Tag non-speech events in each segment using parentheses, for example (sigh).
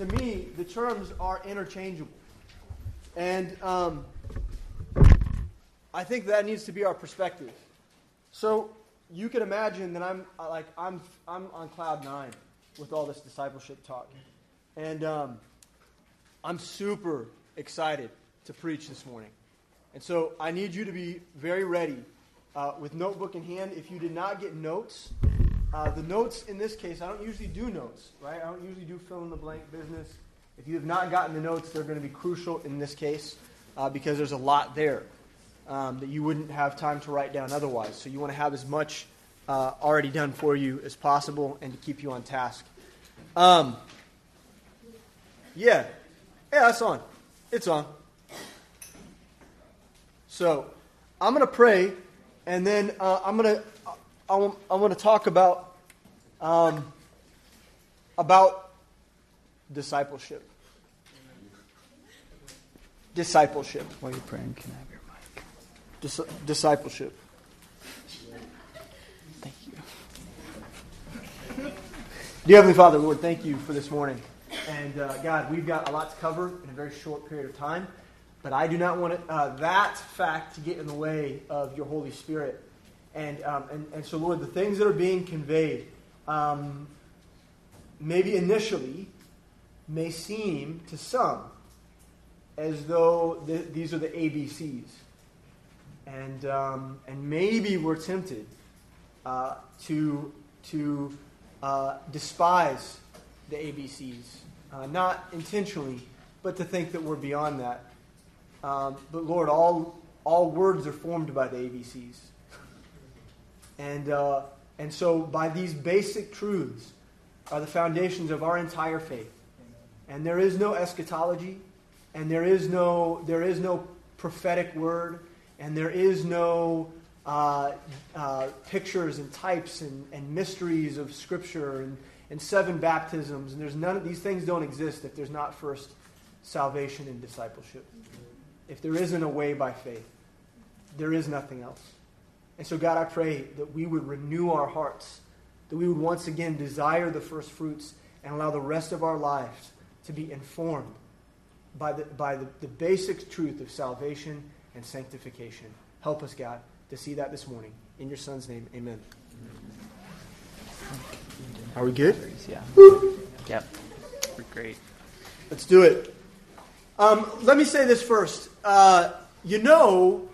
to me, the terms are interchangeable. And um, I think that needs to be our perspective. So you can imagine that I'm uh, like I'm I'm on cloud nine with all this discipleship talk, and um, I'm super excited to preach this morning. And so I need you to be very ready uh, with notebook in hand. If you did not get notes, uh, the notes in this case, I don't usually do notes, right? I don't usually do fill in the blank business. If you have not gotten the notes, they're going to be crucial in this case uh, because there's a lot there um, that you wouldn't have time to write down otherwise. So you want to have as much uh, already done for you as possible and to keep you on task. Um, yeah. Yeah, that's on. It's on. So I'm going to pray, and then uh, I'm going to I I want to talk about um, about discipleship. Discipleship. While you're praying, can I have your mic? Dis- discipleship. Thank you. Dear Heavenly Father, Lord, thank you for this morning. And uh, God, we've got a lot to cover in a very short period of time, but I do not want it, uh, that fact to get in the way of your Holy Spirit. And, um, and, and so, Lord, the things that are being conveyed, um, maybe initially, may seem to some as though th- these are the ABCs. And, um, and maybe we're tempted uh, to, to uh, despise the ABCs, uh, not intentionally, but to think that we're beyond that. Um, but Lord, all, all words are formed by the ABCs. And, uh, and so, by these basic truths, are the foundations of our entire faith. And there is no eschatology, and there is no, there is no prophetic word, and there is no uh, uh, pictures and types and, and mysteries of Scripture and, and seven baptisms. And there's none of these things don't exist if there's not first salvation and discipleship. If there isn't a way by faith, there is nothing else. And so, God, I pray that we would renew our hearts, that we would once again desire the first fruits and allow the rest of our lives to be informed by the, by the, the basic truth of salvation and sanctification. Help us, God, to see that this morning. In your Son's name, amen. Are we good? Yeah. Yep. We're great. Let's do it. Um, let me say this first. Uh, you know,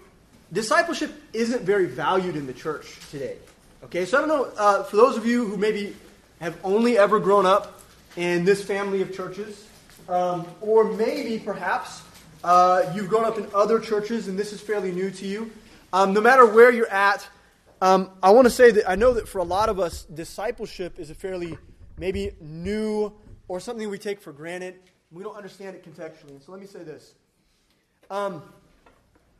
discipleship isn't very valued in the church today. Okay, so I don't know, uh, for those of you who maybe have only ever grown up in this family of churches, um, or maybe perhaps uh, you've grown up in other churches and this is fairly new to you, um, no matter where you're at, um, I want to say that I know that for a lot of us, discipleship is a fairly maybe new or something we take for granted. We don't understand it contextually. And so let me say this.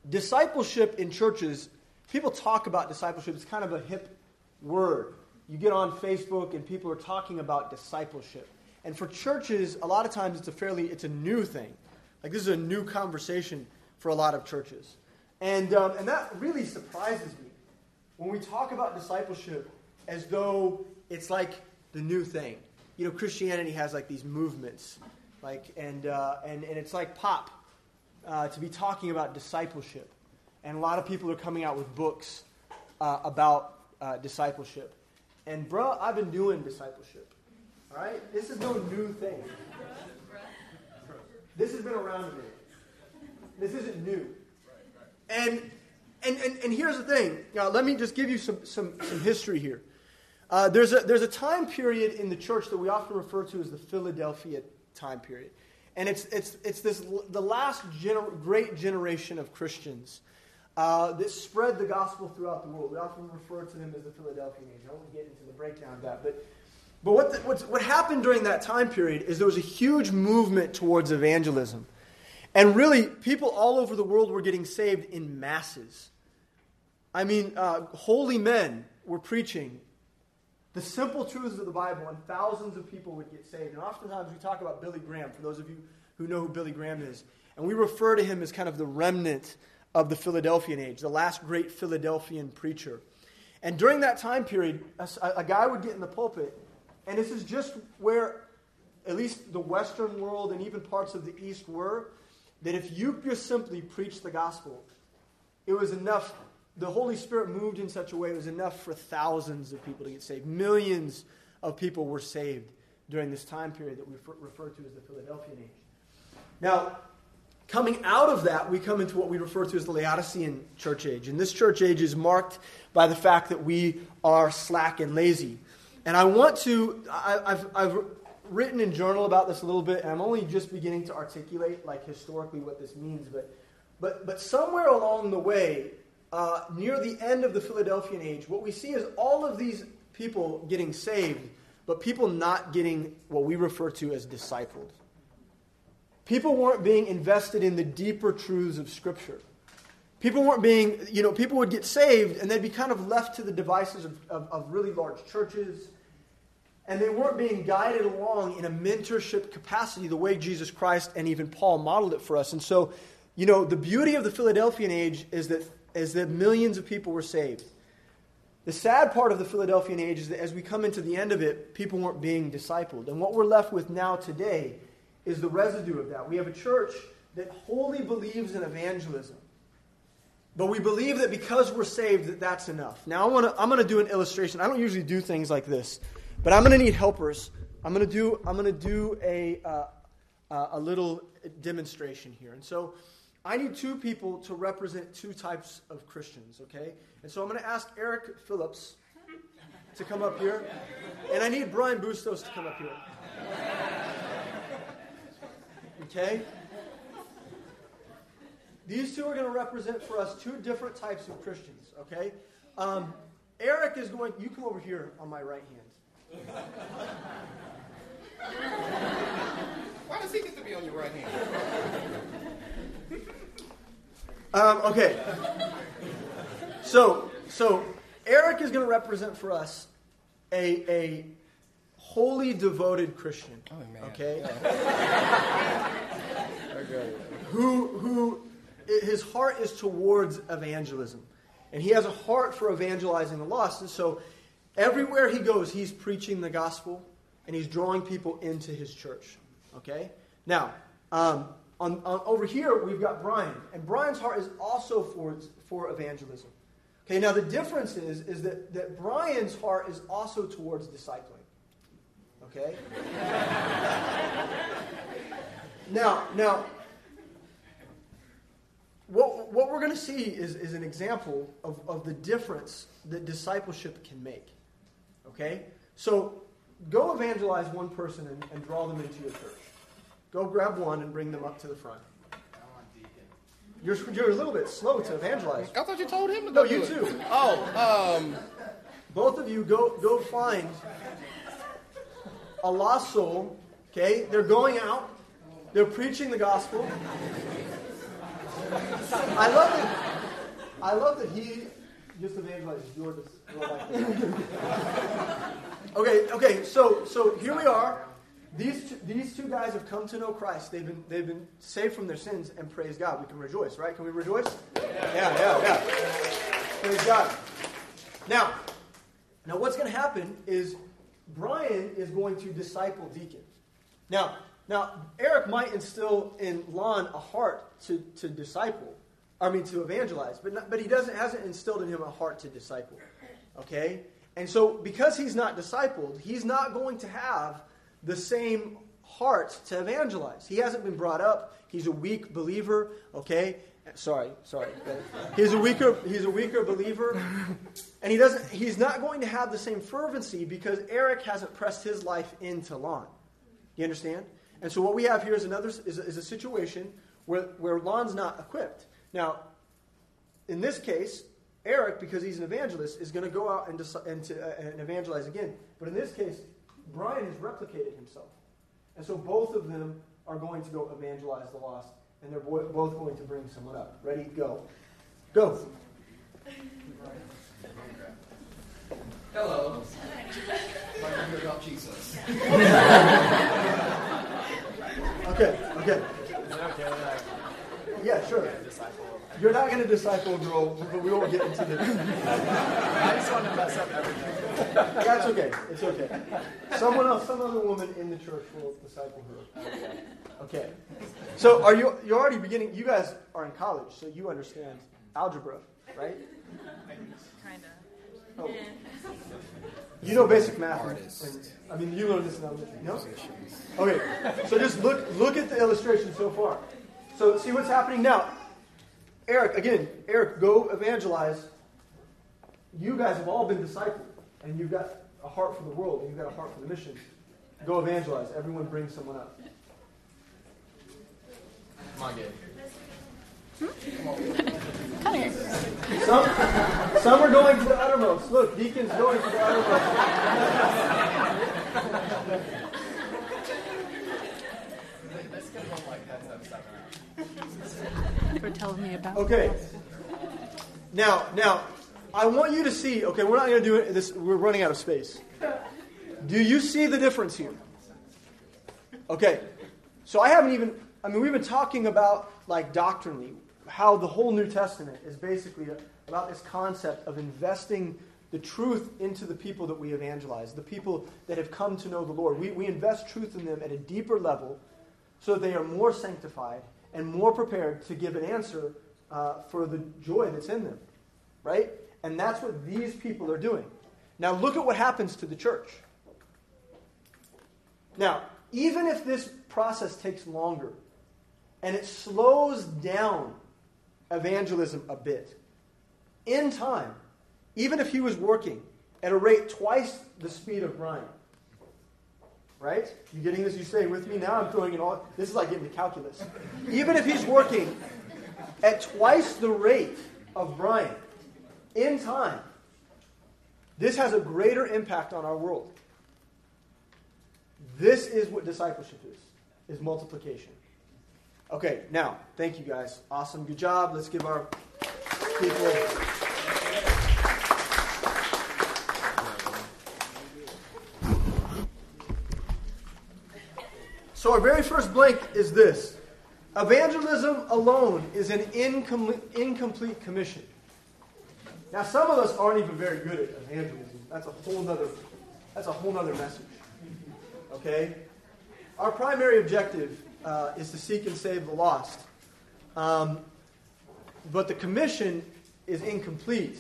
Discipleship in churches, people talk about discipleship. It's kind of a hip word. You get on Facebook and people are talking about discipleship. And for churches, a lot of times it's a fairly, it's a new thing. Like this is a new conversation for a lot of churches. And, um, and that really surprises me when we talk about discipleship as though it's like the new thing. You know, Christianity has like these movements, like, and, uh, and, and it's like pop uh, to be talking about discipleship. And a lot of people are coming out with books uh, about uh, discipleship. And, bro, I've been doing discipleship. All right? This is no new thing. This has been around a minute. This isn't new. And, and, and, and here's the thing. Now, let me just give you some, some, some history here. Uh, there's, a, there's a time period in the church that we often refer to as the Philadelphia time period. And it's, it's, it's this, the last gener- great generation of Christians uh, that spread the gospel throughout the world. We often refer to them as the Philadelphian age. I won't get into the breakdown of that. But, but what, the, what happened during that time period is there was a huge movement towards evangelism. And really, people all over the world were getting saved in masses. I mean, uh, holy men were preaching the simple truths of the Bible, and thousands of people would get saved. And oftentimes we talk about Billy Graham, for those of you who know who Billy Graham is. And we refer to him as kind of the remnant of the Philadelphian age, the last great Philadelphian preacher. And during that time period, a, a guy would get in the pulpit, and this is just where at least the Western world and even parts of the East were, that if you just simply preached the gospel, it was enough. The Holy Spirit moved in such a way it was enough for thousands of people to get saved. Millions of people were saved during this time period that we refer to as the Philadelphian age. Now, coming out of that, we come into what we refer to as the Laodicean church age. And this church age is marked by the fact that we are slack and lazy. And I want to, I, have I've written in journal about this a little bit, and I'm only just beginning to articulate, like, historically what this means. But, but, but somewhere along the way, uh, near the end of the Philadelphian age, what we see is all of these people getting saved, but people not getting what we refer to as discipled. People weren't being invested in the deeper truths of Scripture. People weren't being, you know, people would get saved and they'd be kind of left to the devices of, of, of really large churches. And they weren't being guided along in a mentorship capacity the way Jesus Christ and even Paul modeled it for us. And so, you know, the beauty of the Philadelphian age is that, is that millions of people were saved. The sad part of the Philadelphian age is that as we come into the end of it, people weren't being discipled. And what we're left with now today is the residue of that. We have a church that wholly believes in evangelism. But we believe that because we're saved, that that's enough. Now, I wanna, I'm going to do an illustration. I don't usually do things like this, but I'm going to need helpers. I'm going to do, I'm gonna do a, uh, uh, a little demonstration here. And so I need two people to represent two types of Christians, okay? And so I'm going to ask Eric Phillips to come up here, and I need Brian Bustos to come up here. Okay? These two are going to represent for us two different types of Christians, okay? Um, Eric is going, you come over here on my right hand. Why does he get to be on your right hand? Um, okay. So, so Eric is going to represent for us a, a wholly devoted Christian. Oh, okay? who, who his heart is towards evangelism. And he has a heart for evangelizing the lost. And so everywhere he goes, he's preaching the gospel and he's drawing people into his church. Okay? Now, um, on, on, over here, we've got Brian. And Brian's heart is also for, for evangelism. Okay, now the difference is, is that, that Brian's heart is also towards discipling. Okay? (laughs) now, now, what, what we're going to see is, is an example of, of the difference that discipleship can make. Okay? So, go evangelize one person and, and draw them into your church. Go grab one and bring them up to the front. You're, you're a little bit slow to evangelize. I thought you told him to go. No, you it. too. Oh, um. Both of you go, go find a lost soul. Okay? They're going out, they're preaching the gospel. I love that. I love that he just evangelized your, (laughs) okay, okay. So, so here we are. These two, these two guys have come to know Christ. They've been they've been saved from their sins and praise God. We can rejoice, right? Can we rejoice? Yeah, yeah, yeah. Praise God. Now, now what's going to happen is Brian is going to disciple Deacon. Now, now, Eric might instill in Lon a heart to, to disciple, I mean to evangelize, but, not, but he doesn't hasn't instilled in him a heart to disciple. Okay? And so because he's not discipled, he's not going to have the same heart to evangelize. He hasn't been brought up. He's a weak believer, okay? Sorry, sorry. He's a weaker he's a weaker believer. And he doesn't he's not going to have the same fervency because Eric hasn't pressed his life into Lon. You understand? And so what we have here is another is is a situation where, where Lon's not equipped. Now, in this case, Eric, because he's an evangelist, is going to go out and, and, to, uh, and evangelize again. But in this case, Brian has replicated himself. And so both of them are going to go evangelize the lost, and they're both going to bring someone up. Ready? Go. Go. Hello. I'm here about Jesus. Okay, okay. Is it okay Yeah, sure. Disciple You're not going to disciple a girl, but we won't get into the. I just want to mess up everything. That's okay. It's okay. Someone else, some other woman in the church will disciple her. Okay. So are you? You're already beginning. You guys are in college, so you understand algebra, right? Kinda. Oh. You know basic math. and- Artist. and- I mean, you learned this in elementary. No. Okay. So just look look at the illustration so far. So see what's happening now. Eric, again, Eric, go evangelize. You guys have all been discipled, and you've got a heart for the world, and you've got a heart for the mission. Go evangelize. Everyone bring someone up. Come on, Gabe. Some, some are going to the uttermost. Look, deacons going to the uttermost. This kid won't like heads up seven out. (laughs) For telling me about Okay. Now, now, I want you to see. Okay, we're not going to do it. This we're running out of space. Do you see the difference here? Okay. So I haven't even. I mean, we've been talking about like doctrinally how the whole New Testament is basically about this concept of investing the truth into the people that we evangelize, the people that have come to know the Lord. We, we invest truth in them at a deeper level so that they are more sanctified and more prepared to give an answer uh, for the joy that's in them. Right? And that's what these people are doing. Now, look at what happens to the church. Now, even if this process takes longer and it slows down evangelism a bit, in time, even if he was working at a rate twice the speed of Brian, right? You getting this? You stay with me now? I'm throwing it all. This is like getting the calculus. Even if he's working at twice the rate of Brian, in time, this has a greater impact on our world. This is what discipleship is, is multiplication. Okay, now, thank you guys. Awesome, good job. Let's give our people. So, our very first blank is this Evangelism alone is an incom- incomplete commission. Now, some of us aren't even very good at evangelism. That's a whole nother, that's a whole nother message. Okay? Our primary objective uh, is to seek and save the lost. Um, but the commission is incomplete,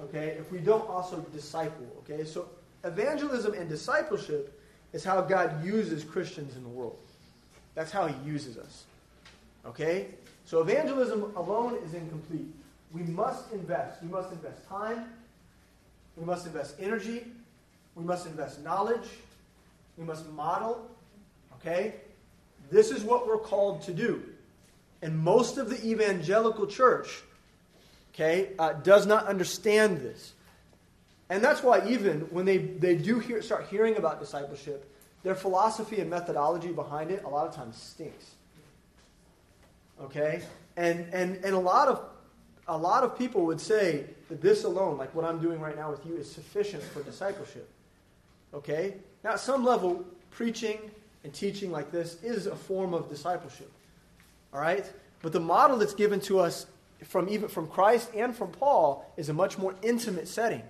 okay, if we don't also disciple, okay? So evangelism and discipleship is how God uses Christians in the world. That's how he uses us. Okay? So evangelism alone is incomplete. We must invest. We must invest time. We must invest energy. We must invest knowledge. We must model. Okay? This is what we're called to do. And most of the evangelical church, okay, uh, does not understand this. And that's why, even when they, they do hear, start hearing about discipleship, their philosophy and methodology behind it a lot of times stinks. Okay? And, and, and a, lot of, a lot of people would say that this alone, like what I'm doing right now with you, is sufficient for discipleship. Okay? Now, at some level, preaching and teaching like this is a form of discipleship. All right? But the model that's given to us from even from Christ and from Paul is a much more intimate setting.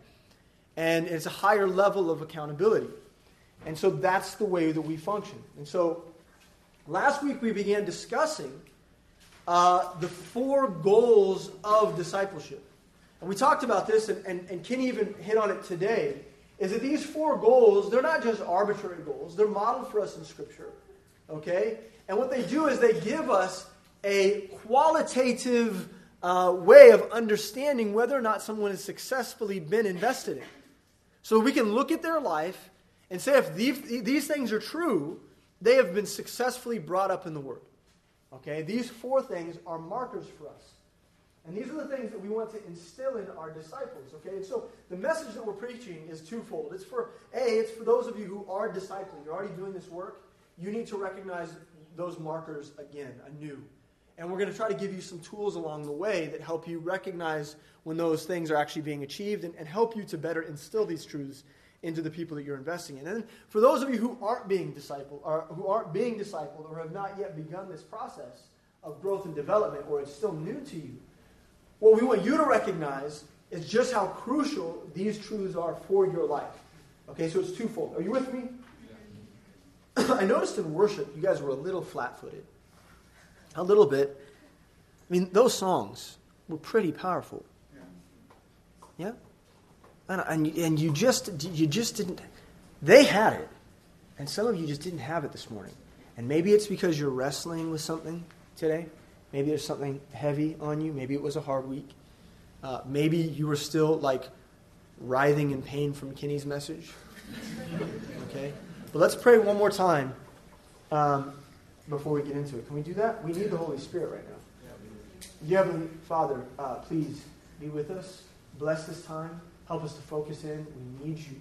And it's a higher level of accountability. And so that's the way that we function. And so last week we began discussing uh, the four goals of discipleship. And we talked about this, and, and, and Kenny even hit on it today, is that these four goals, they're not just arbitrary goals. They're modeled for us in Scripture. Okay? And what they do is they give us a qualitative uh, way of understanding whether or not someone has successfully been invested in. So we can look at their life and say if these, these things are true, they have been successfully brought up in the Word. Okay? These four things are markers for us. And these are the things that we want to instill in our disciples. Okay? And so the message that we're preaching is twofold. It's for, A, it's for those of you who are discipling. You're already doing this work. You need to recognize those markers again, anew. And we're going to try to give you some tools along the way that help you recognize when those things are actually being achieved and, and help you to better instill these truths into the people that you're investing in. And for those of you who aren't being discipled, or who aren't being discipled, or have not yet begun this process of growth and development or it's still new to you, what we want you to recognize is just how crucial these truths are for your life. Okay, so it's twofold. Are you with me? (clears throat) I noticed in worship, you guys were a little flat footed. A little bit. I mean, those songs were pretty powerful. Yeah? And, and, and you just you just didn't they had it. And some of you just didn't have it this morning. And maybe it's because you're wrestling with something today. Maybe there's something heavy on you. Maybe it was a hard week. Uh, maybe you were still like writhing in pain from Kenny's message. (laughs) Okay? But let's pray one more time. Um, before we get into it can we do that we need the Holy Spirit right now dear Heavenly Father uh, please be with us bless this time Help us to focus in. We need you.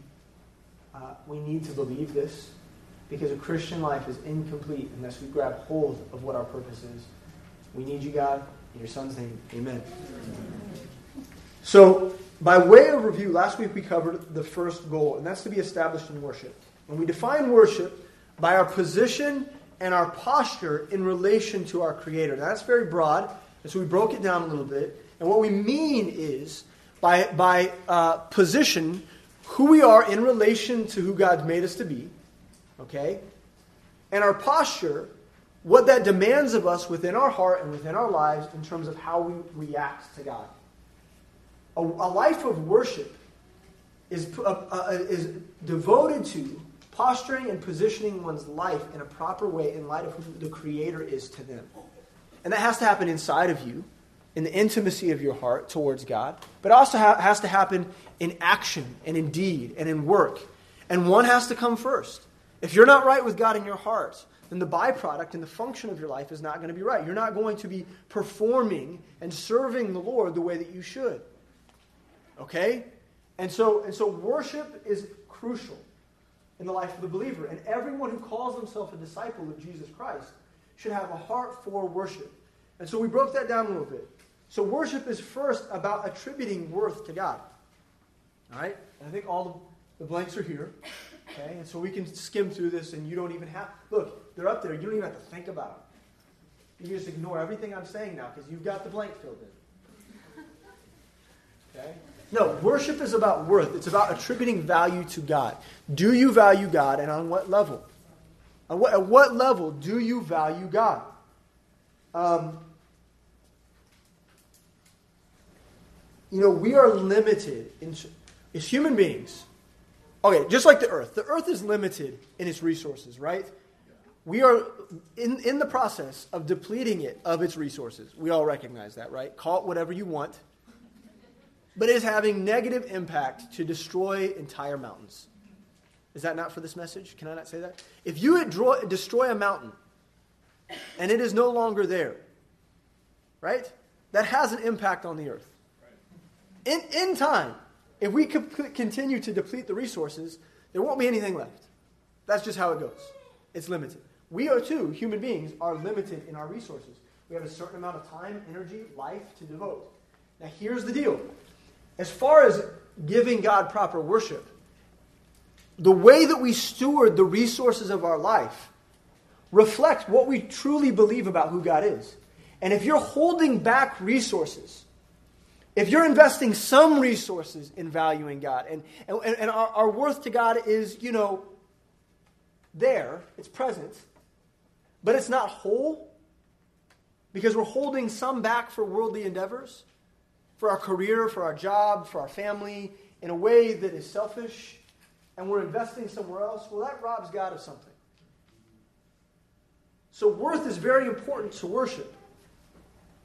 Uh, we need to believe this because a Christian life is incomplete unless we grab hold of what our purpose is. We need you, God. In your Son's name, amen. So, by way of review, last week we covered the first goal, and that's to be established in worship. And we define worship by our position and our posture in relation to our Creator. Now, that's very broad, and so we broke it down a little bit. And what we mean is by, by uh, position who we are in relation to who God made us to be, okay? And our posture, what that demands of us within our heart and within our lives in terms of how we react to God. A, a life of worship is, uh, uh, is devoted to posturing and positioning one's life in a proper way in light of who the Creator is to them. And that has to happen inside of you in the intimacy of your heart towards God, but also ha- has to happen in action and in deed and in work. And one has to come first. If you're not right with God in your heart, then the byproduct and the function of your life is not going to be right. You're not going to be performing and serving the Lord the way that you should. Okay? And so, and so worship is crucial in the life of the believer. And everyone who calls himself a disciple of Jesus Christ should have a heart for worship. And so we broke that down a little bit. So worship is first about attributing worth to God. All right? And I think all the blanks are here. Okay? And so we can skim through this and you don't even have look, they're up there. You don't even have to think about them. You just ignore everything I'm saying now because you've got the blank filled in. Okay? No, worship is about worth. It's about attributing value to God. Do you value God and on what level? At what, at what level do you value God? Um, you know, we are limited in, as human beings. Okay, just like the earth. The earth is limited in its resources, right? We are in, in the process of depleting it of its resources. We all recognize that, right? Call it whatever you want. But is having negative impact to destroy entire mountains. Is that not for this message? Can I not say that? If you destroy a mountain and it is no longer there, right? That has an impact on the earth. In, in time, if we continue to deplete the resources, there won't be anything left. That's just how it goes. It's limited. We are too, human beings, are limited in our resources. We have a certain amount of time, energy, life to devote. Now, here's the deal. As far as giving God proper worship, the way that we steward the resources of our life reflects what we truly believe about who God is. And if you're holding back resources, if you're investing some resources in valuing God, and, and, and our, our worth to God is, you know, there, it's present, but it's not whole, because we're holding some back for worldly endeavors, for our career, for our job, for our family, in a way that is selfish, and we're investing somewhere else, well, that robs God of something. So, worth is very important to worship.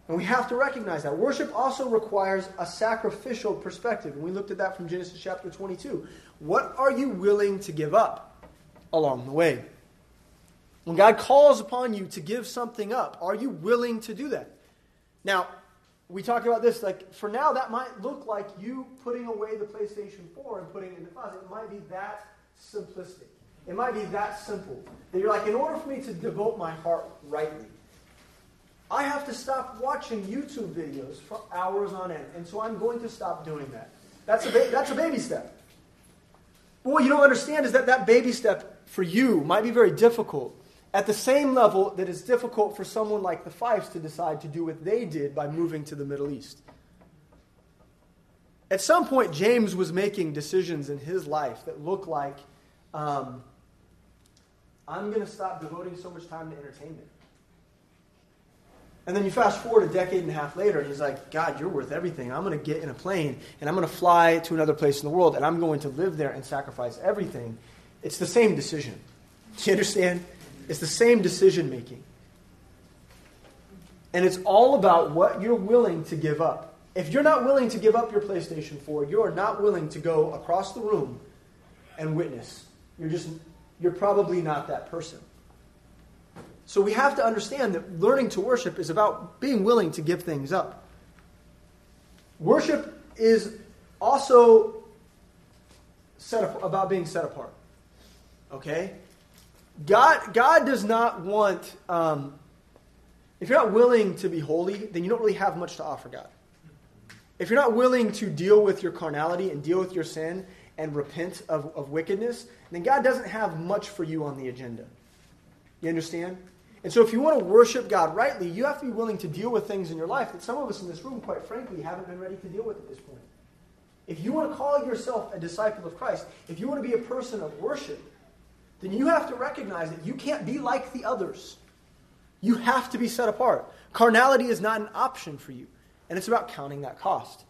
And we have to recognize that. Worship also requires a sacrificial perspective. And we looked at that from Genesis chapter 22. What are you willing to give up along the way? When God calls upon you to give something up, are you willing to do that? Now, we talked about this, like, for now, that might look like you putting away the PlayStation 4 and putting it in the closet. It might be that simplistic. It might be that simple. That you're like, in order for me to devote my heart rightly, I have to stop watching YouTube videos for hours on end. And so I'm going to stop doing that. That's a, ba- that's a baby step. But what you don't understand is that that baby step for you might be very difficult at the same level that it's difficult for someone like the Fifes to decide to do what they did by moving to the Middle East. At some point, James was making decisions in his life that looked like um, I'm going to stop devoting so much time to entertainment. And then you fast forward a decade and a half later, and he's like, God, you're worth everything. I'm going to get in a plane, and I'm going to fly to another place in the world, and I'm going to live there and sacrifice everything. It's the same decision. Do you understand? It's the same decision making. And it's all about what you're willing to give up. If you're not willing to give up your PlayStation 4, you are not willing to go across the room and witness. You're just you're probably not that person. So we have to understand that learning to worship is about being willing to give things up. Worship is also set up, about being set apart. Okay? God, God does not want, um, if you're not willing to be holy, then you don't really have much to offer God. If you're not willing to deal with your carnality and deal with your sin and repent of, of wickedness, then God doesn't have much for you on the agenda. You understand? And so, if you want to worship God rightly, you have to be willing to deal with things in your life that some of us in this room, quite frankly, haven't been ready to deal with at this point. If you want to call yourself a disciple of Christ, if you want to be a person of worship, then you have to recognize that you can't be like the others. You have to be set apart. Carnality is not an option for you, and it's about counting that cost.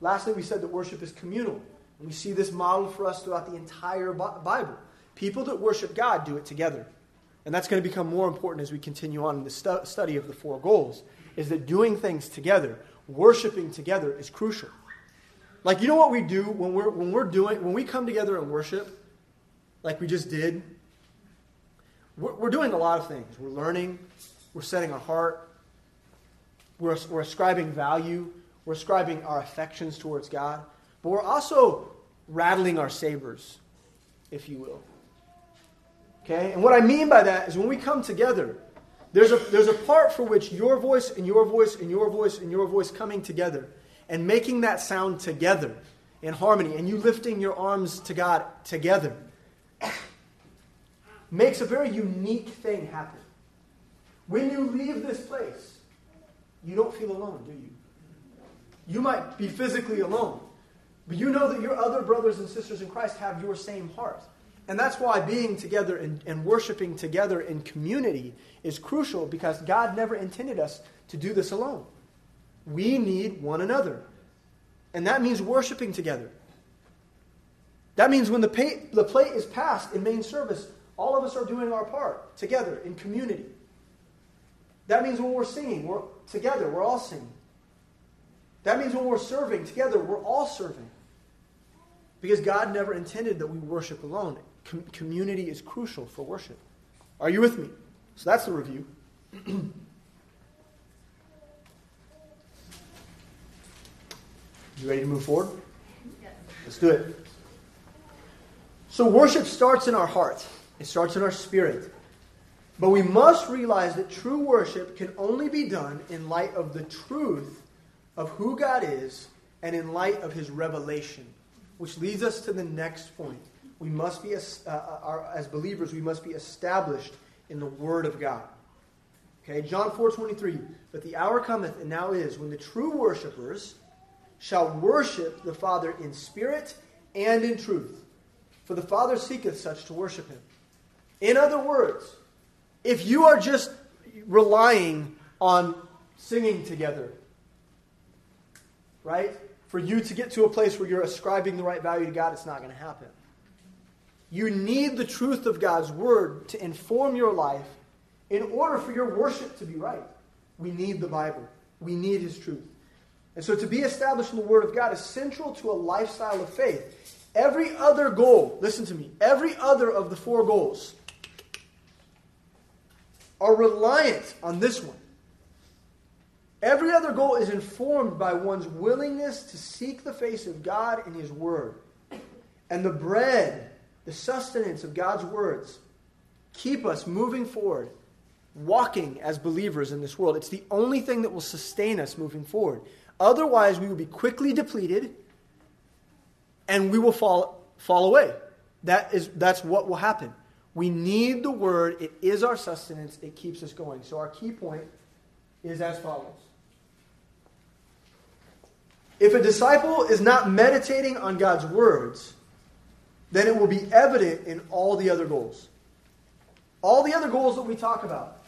Lastly, we said that worship is communal, and we see this model for us throughout the entire Bible. People that worship God do it together. And that's going to become more important as we continue on in the stu- study of the four goals, is that doing things together, worshiping together is crucial. Like, you know what we do when we're, when we're doing, when we come together and worship, like we just did? We're, we're doing a lot of things. We're learning, we're setting our heart, we're, we're ascribing value, we're ascribing our affections towards God, but we're also rattling our sabers, if you will. Okay? And what I mean by that is when we come together, there's a, there's a part for which your voice and your voice and your voice and your voice coming together and making that sound together in harmony and you lifting your arms to God together makes a very unique thing happen. When you leave this place, you don't feel alone, do you? You might be physically alone, but you know that your other brothers and sisters in Christ have your same heart. And that's why being together and, and worshiping together in community is crucial because God never intended us to do this alone. We need one another. And that means worshiping together. That means when the, pay, the plate is passed in main service, all of us are doing our part together in community. That means when we're singing, we're together, we're all singing. That means when we're serving together, we're all serving. Because God never intended that we worship alone com- community is crucial for worship. Are you with me? So that's the review. (clears throat) you ready to move forward? Yes. Let's do it. So, worship starts in our heart, it starts in our spirit. But we must realize that true worship can only be done in light of the truth of who God is and in light of his revelation, which leads us to the next point we must be, uh, uh as believers, we must be established in the Word of God. Okay, John 4 23. But the hour cometh, and now is, when the true worshippers shall worship the Father in spirit and in truth. For the Father seeketh such to worship him. In other words, if you are just relying on singing together, right? For you to get to a place where you're ascribing the right value to God, it's not going to happen. You need the truth of God's word to inform your life in order for your worship to be right. We need the Bible, we need His truth. And so to be established in the Word of God is central to a lifestyle of faith. Every other goal, listen to me, every other of the four goals are reliant on this one. Every other goal is informed by one's willingness to seek the face of God in His Word. And the bread the sustenance of God's words keep us moving forward, walking as believers in this world. It's the only thing that will sustain us moving forward. Otherwise, we will be quickly depleted and we will fall, fall away. That is, that's what will happen. We need the word. It is our sustenance. It keeps us going. So our key point is as follows. If a disciple is not meditating on God's words, then it will be evident in all the other goals. All the other goals that we talk about.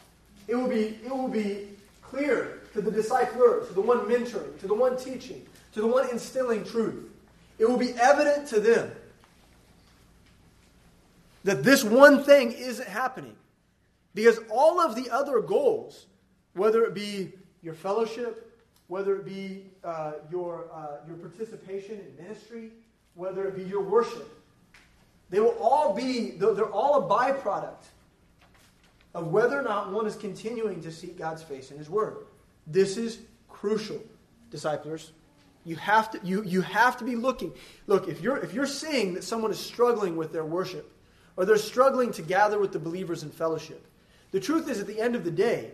It will be, it will be clear to the discipler, to the one mentoring, to the one teaching, to the one instilling truth. It will be evident to them that this one thing isn't happening. Because all of the other goals, whether it be your fellowship, whether it be uh, your, uh, your participation in ministry, whether it be your worship, they will all be, they're all a byproduct of whether or not one is continuing to seek God's face in His Word. This is crucial, disciples. You have to, you, you have to be looking. Look, if you're, if you're seeing that someone is struggling with their worship, or they're struggling to gather with the believers in fellowship, the truth is, at the end of the day,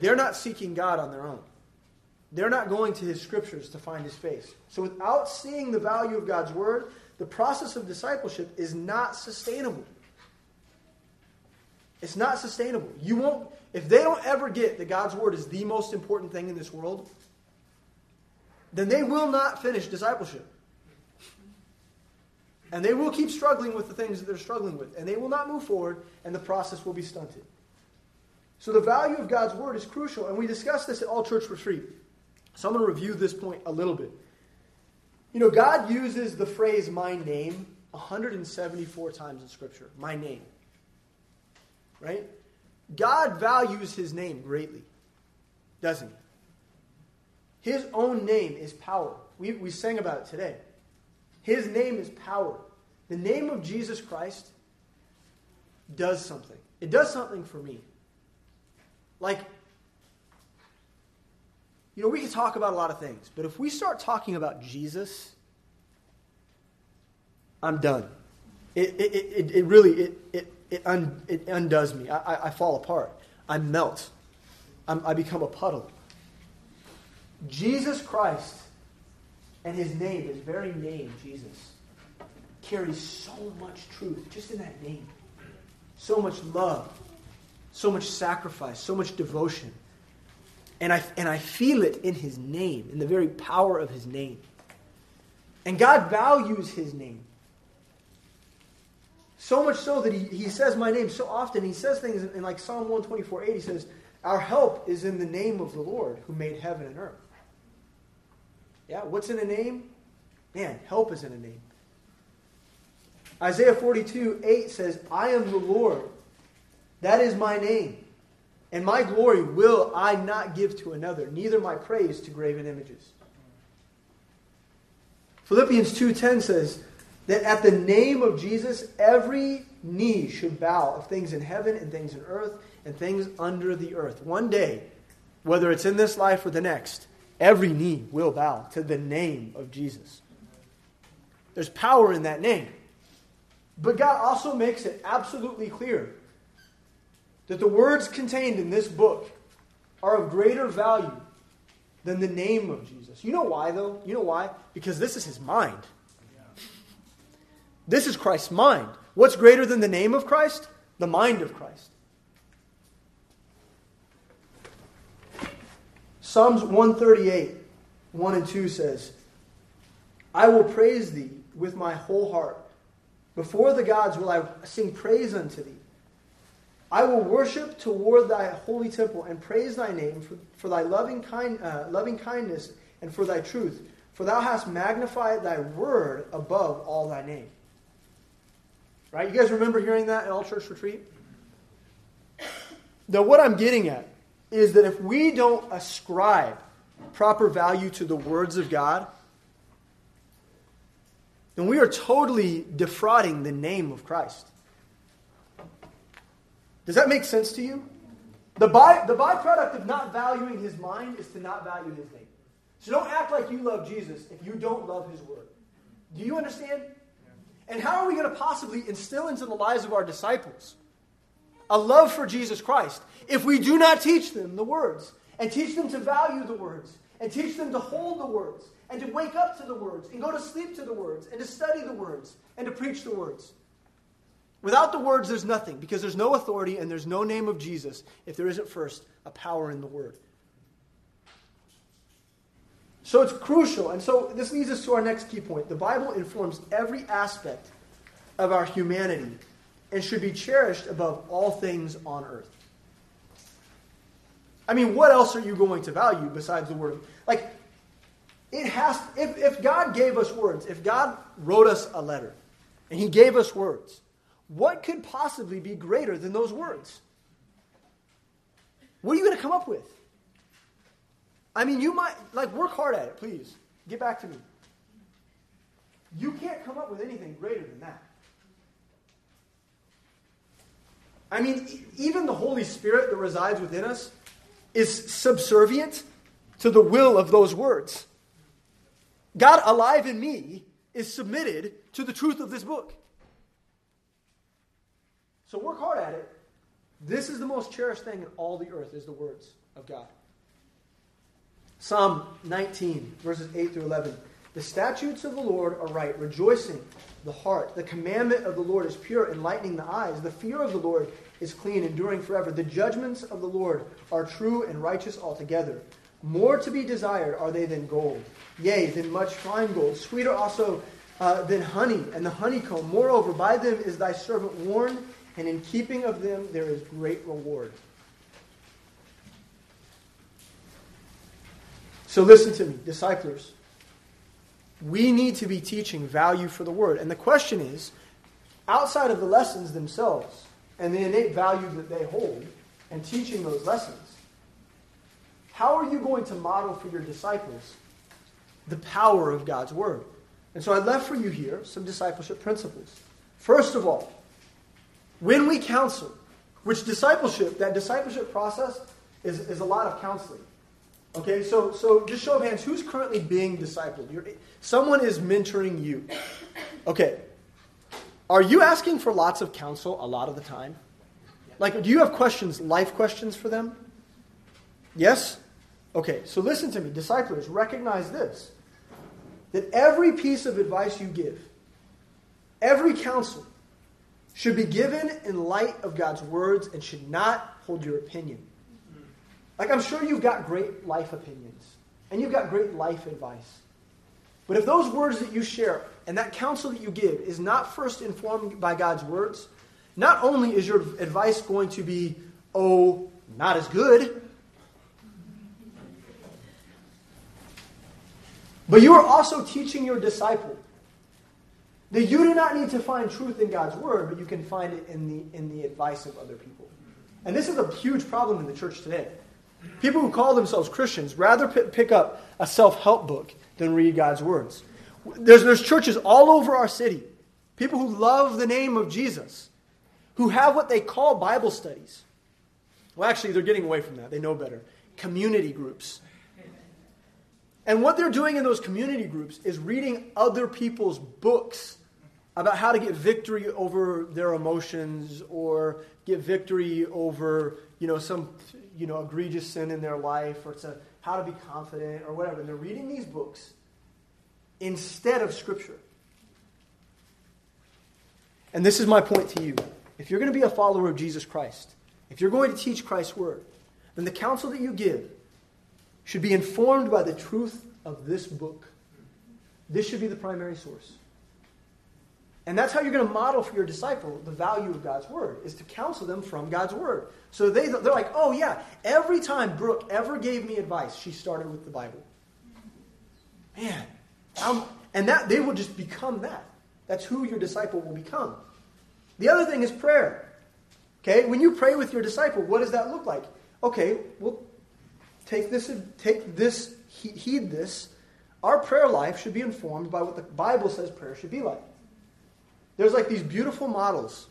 they're not seeking God on their own. They're not going to His scriptures to find His face. So, without seeing the value of God's Word, the process of discipleship is not sustainable. It's not sustainable. You won't, if they don't ever get that God's Word is the most important thing in this world, then they will not finish discipleship. And they will keep struggling with the things that they're struggling with. And they will not move forward, and the process will be stunted. So the value of God's Word is crucial. And we discussed this at All Church Retreat. So I'm going to review this point a little bit. You know, God uses the phrase my name 174 times in Scripture. My name. Right? God values his name greatly, doesn't he? His own name is power. We, we sang about it today. His name is power. The name of Jesus Christ does something. It does something for me. Like, you know, we can talk about a lot of things, but if we start talking about Jesus, I'm done. It, it, it, it really, it, it, it, un, it undoes me. I, I, I fall apart. I melt. I'm, I become a puddle. Jesus Christ and his name, his very name, Jesus, carries so much truth just in that name. So much love, so much sacrifice, so much devotion. And I, and I feel it in his name, in the very power of his name. And God values his name. So much so that he, he says my name so often. He says things in, in like Psalm 124 8. He says, Our help is in the name of the Lord who made heaven and earth. Yeah, what's in a name? Man, help is in a name. Isaiah 42, 8 says, I am the Lord. That is my name. And my glory will I not give to another, neither my praise to graven images. Philippians 2:10 says that at the name of Jesus every knee should bow of things in heaven and things in earth and things under the earth. One day, whether it's in this life or the next, Every knee will bow to the name of Jesus. There's power in that name. But God also makes it absolutely clear that the words contained in this book are of greater value than the name of Jesus. You know why, though? You know why? Because this is his mind. This is Christ's mind. What's greater than the name of Christ? The mind of Christ. Psalms 138, 1 and 2 says, I will praise thee with my whole heart. Before the gods will I sing praise unto thee. I will worship toward thy holy temple and praise thy name for, for thy loving, kind, uh, loving kindness and for thy truth. For thou hast magnified thy word above all thy name. Right? You guys remember hearing that at All Church Retreat? Now, what I'm getting at is that if we don't ascribe proper value to the words of God, then we are totally defrauding the name of Christ. Does that make sense to you? The, by, the byproduct of not valuing his mind is to not value his name. So don't act like you love Jesus if you don't love his word. Do you understand? And how are we going to possibly instill into the lives of our disciples a love for Jesus Christ if we do not teach them the words and teach them to value the words and teach them to hold the words and to wake up to the words and go to sleep to the words and to study the words and to preach the words. Without the words, there's nothing because there's no authority and there's no name of Jesus if there isn't first a power in the word. So it's crucial. And so this leads us to our next key point. The Bible informs every aspect of our humanity and should be cherished above all things on earth. I mean, what else are you going to value besides the word? Like, it has, if, if God gave us words, if God wrote us a letter and He gave us words, what could possibly be greater than those words? What are you going to come up with? I mean, you might, like, work hard at it, please. Get back to me. You can't come up with anything greater than that. I mean, even the Holy Spirit that resides within us is subservient to the will of those words. God alive in me is submitted to the truth of this book. So work hard at it. This is the most cherished thing in all the earth is the words of God. Psalm 19, verses 8 through 11. The statutes of the Lord are right, rejoicing the heart. The commandment of the Lord is pure, enlightening the eyes. The fear of the Lord is clean, enduring forever. The judgments of the Lord are true and righteous altogether. More to be desired are they than gold, yea, than much fine gold, sweeter also uh, than honey and the honeycomb. Moreover, by them is thy servant warned, and in keeping of them there is great reward. So listen to me, disciples. We need to be teaching value for the word. And the question is outside of the lessons themselves and the innate value that they hold and teaching those lessons, how are you going to model for your disciples the power of God's word? And so I left for you here some discipleship principles. First of all, when we counsel, which discipleship, that discipleship process is, is a lot of counseling. Okay, so, so just show of hands, who's currently being discipled? You're, someone is mentoring you. Okay, are you asking for lots of counsel a lot of the time? Like, do you have questions, life questions for them? Yes? Okay, so listen to me. Disciples, recognize this that every piece of advice you give, every counsel, should be given in light of God's words and should not hold your opinion. Like, I'm sure you've got great life opinions and you've got great life advice. But if those words that you share and that counsel that you give is not first informed by God's words, not only is your advice going to be, oh, not as good, but you are also teaching your disciple that you do not need to find truth in God's word, but you can find it in the, in the advice of other people. And this is a huge problem in the church today. People who call themselves Christians rather pick up a self help book than read God's words. There's, there's churches all over our city, people who love the name of Jesus, who have what they call Bible studies. Well, actually, they're getting away from that. They know better. Community groups. And what they're doing in those community groups is reading other people's books about how to get victory over their emotions or get victory over, you know, some, you know, egregious sin in their life or it's a how to be confident or whatever. And they're reading these books instead of Scripture. And this is my point to you. If you're going to be a follower of Jesus Christ, if you're going to teach Christ's word, then the counsel that you give should be informed by the truth of this book. This should be the primary source. And that's how you're going to model for your disciple the value of God's word, is to counsel them from God's word. So they, they're like, oh, yeah, every time Brooke ever gave me advice, she started with the Bible. Man. Um, and that they will just become that. That's who your disciple will become. The other thing is prayer. Okay, when you pray with your disciple, what does that look like? Okay, well, take this, take this, heed this. Our prayer life should be informed by what the Bible says prayer should be like. There's like these beautiful models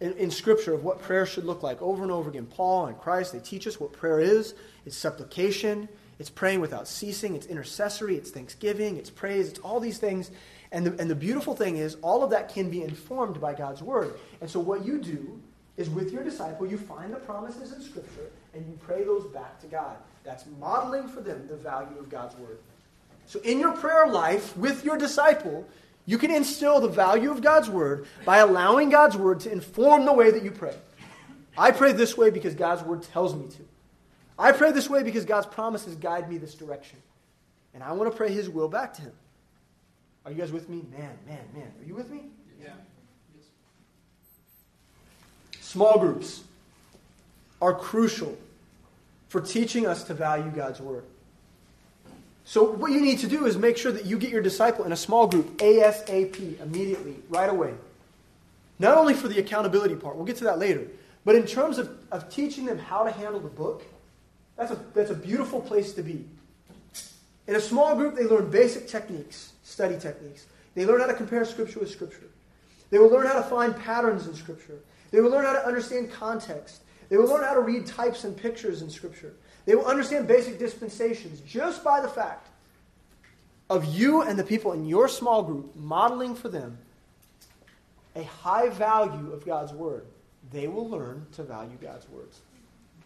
in, in, Scripture of what prayer should look like over and over again. Paul and Christ, they teach us what prayer is it's supplication, it's praying without ceasing, it's intercessory, it's thanksgiving, it's praise, it's all these things. And the, and the beautiful thing is, all of that can be informed by God's Word. And so, what you do is with your disciple, you find the promises in Scripture and you pray those back to God. That's modeling for them the value of God's Word. So, in your prayer life with your disciple, You can instill the value of God's word by allowing God's word to inform the way that you pray. I pray this way because God's word tells me to. I pray this way because God's promises guide me this direction. And I want to pray his will back to him. Are you guys with me? Man, man, man. Are you with me? Yeah. Small groups are crucial for teaching us to value God's word. So, what you need to do is make sure that you get your disciple in a small group ASAP, immediately, right away. Not only for the accountability part, we'll get to that later, but in terms of, of teaching them how to handle the book, that's a, that's a beautiful place to be. In a small group, they learn basic techniques, study techniques. They learn how to compare Scripture with Scripture. They will learn how to find patterns in Scripture. They will learn how to understand context. They will learn how to read types and pictures in Scripture. They will understand basic dispensations just by the fact of you and the people in your small group modeling for them a high value of God's Word. They will learn to value God's words.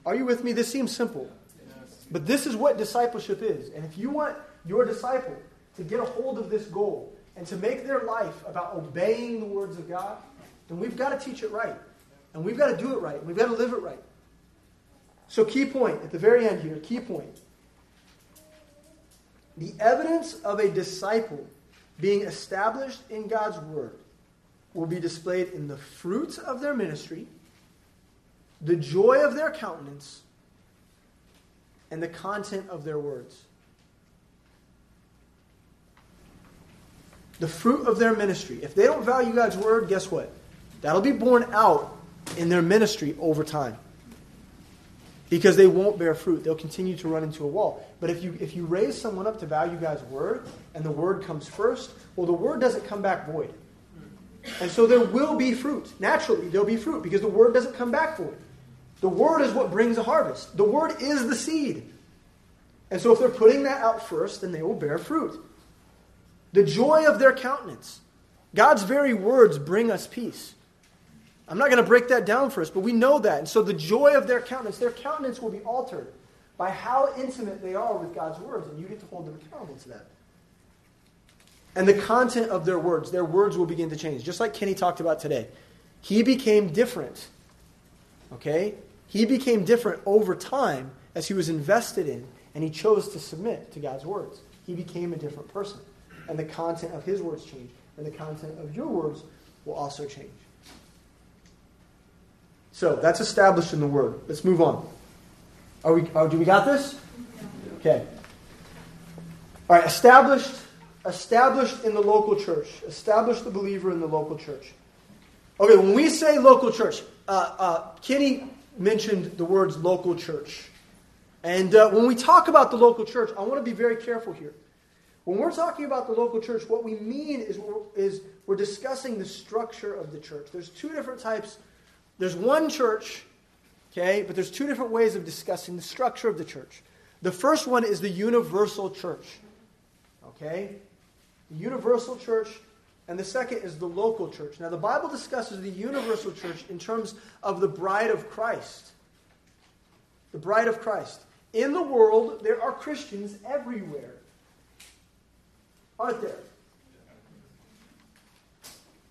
Are you with me? This seems simple. But this is what discipleship is. And if you want your disciple to get a hold of this goal and to make their life about obeying the words of God, then we've got to teach it right. And we've got to do it right. And we've got to live it right. So, key point at the very end here, key point. The evidence of a disciple being established in God's word will be displayed in the fruits of their ministry, the joy of their countenance, and the content of their words. The fruit of their ministry. If they don't value God's word, guess what? That'll be borne out in their ministry over time. Because they won't bear fruit. They'll continue to run into a wall. But if you, if you raise someone up to value God's word, and the word comes first, well, the word doesn't come back void. And so there will be fruit. Naturally, there'll be fruit because the word doesn't come back void. The word is what brings a harvest. The word is the seed. And so if they're putting that out first, then they will bear fruit. The joy of their countenance. God's very words bring us peace. I'm not going to break that down for us, but we know that. And so the joy of their countenance, their countenance will be altered by how intimate they are with God's words, and you get to hold them accountable to that. And the content of their words, their words will begin to change. Just like Kenny talked about today. He became different. Okay? He became different over time as he was invested in and he chose to submit to God's words. He became a different person. And the content of his words changed. And the content of your words will also change. So that's established in the word. Let's move on. Are we, oh, do we got this? Okay. All right, established, established in the local church. Established the believer in the local church. Okay, when we say local church, uh, uh, Kenny mentioned the words local church. And uh, when we talk about the local church, I want to be very careful here. When we're talking about the local church, what we mean is, is we're discussing the structure of the church. There's two different types. There's one church, okay, but there's two different ways of discussing the structure of the church. The first one is the universal church, okay? The universal church, and the second is the local church. Now, the Bible discusses the universal church in terms of the bride of Christ. The bride of Christ. In the world, there are Christians everywhere. Aren't there?